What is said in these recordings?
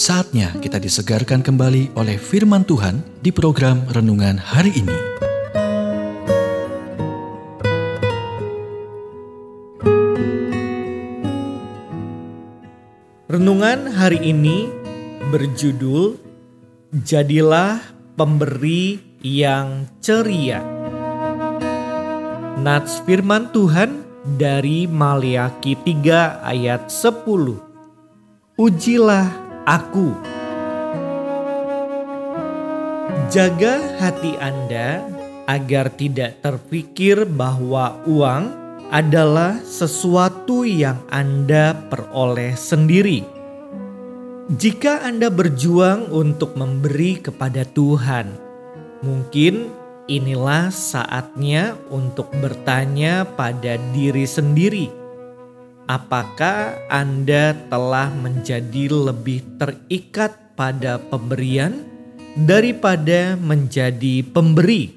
Saatnya kita disegarkan kembali oleh firman Tuhan di program renungan hari ini. Renungan hari ini berjudul Jadilah Pemberi yang Ceria. Nats firman Tuhan dari Maliaki 3 ayat 10. Ujilah aku. Jaga hati Anda agar tidak terpikir bahwa uang adalah sesuatu yang Anda peroleh sendiri. Jika Anda berjuang untuk memberi kepada Tuhan, mungkin inilah saatnya untuk bertanya pada diri sendiri apakah Anda telah menjadi lebih terikat pada pemberian daripada menjadi pemberi?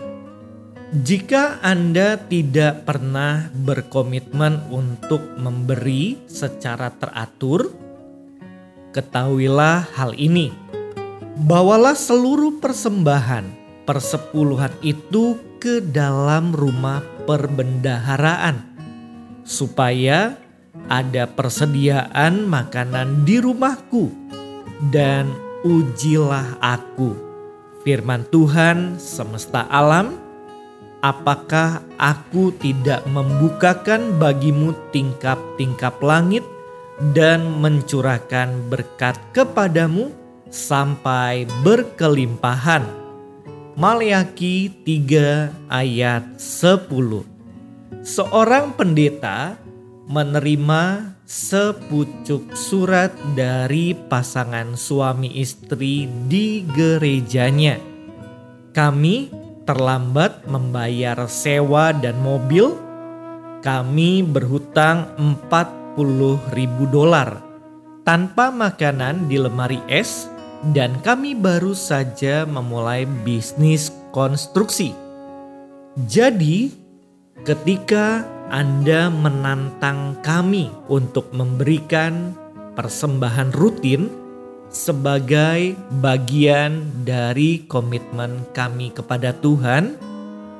Jika Anda tidak pernah berkomitmen untuk memberi secara teratur, ketahuilah hal ini. Bawalah seluruh persembahan persepuluhan itu ke dalam rumah perbendaharaan, supaya ada persediaan makanan di rumahku, dan ujilah aku. Firman Tuhan semesta alam, apakah aku tidak membukakan bagimu tingkap-tingkap langit dan mencurahkan berkat kepadamu sampai berkelimpahan? Maleaki 3 ayat 10 Seorang pendeta menerima sepucuk surat dari pasangan suami istri di gerejanya. Kami terlambat membayar sewa dan mobil. Kami berhutang 40 ribu dolar tanpa makanan di lemari es dan kami baru saja memulai bisnis konstruksi. Jadi, ketika anda menantang kami untuk memberikan persembahan rutin sebagai bagian dari komitmen kami kepada Tuhan,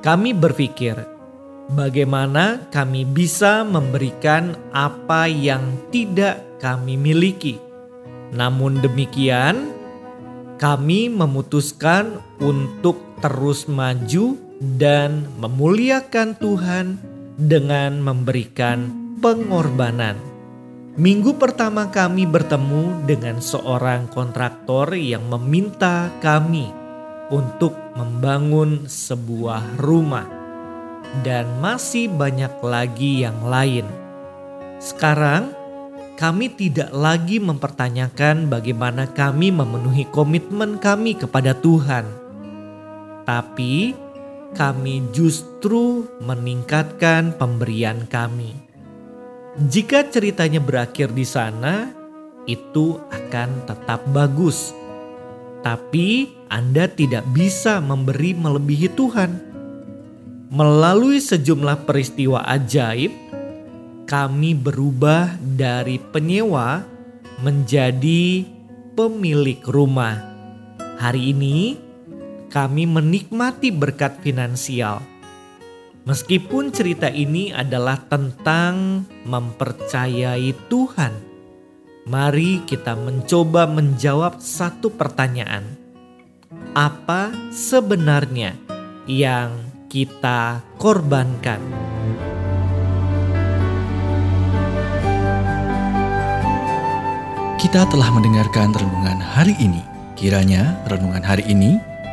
kami berpikir bagaimana kami bisa memberikan apa yang tidak kami miliki. Namun demikian, kami memutuskan untuk terus maju dan memuliakan Tuhan dengan memberikan pengorbanan. Minggu pertama kami bertemu dengan seorang kontraktor yang meminta kami untuk membangun sebuah rumah dan masih banyak lagi yang lain. Sekarang kami tidak lagi mempertanyakan bagaimana kami memenuhi komitmen kami kepada Tuhan. Tapi kami justru meningkatkan pemberian kami. Jika ceritanya berakhir di sana, itu akan tetap bagus. Tapi Anda tidak bisa memberi melebihi Tuhan. Melalui sejumlah peristiwa ajaib, kami berubah dari penyewa menjadi pemilik rumah. Hari ini kami menikmati berkat finansial. Meskipun cerita ini adalah tentang mempercayai Tuhan, mari kita mencoba menjawab satu pertanyaan: apa sebenarnya yang kita korbankan? Kita telah mendengarkan renungan hari ini. Kiranya renungan hari ini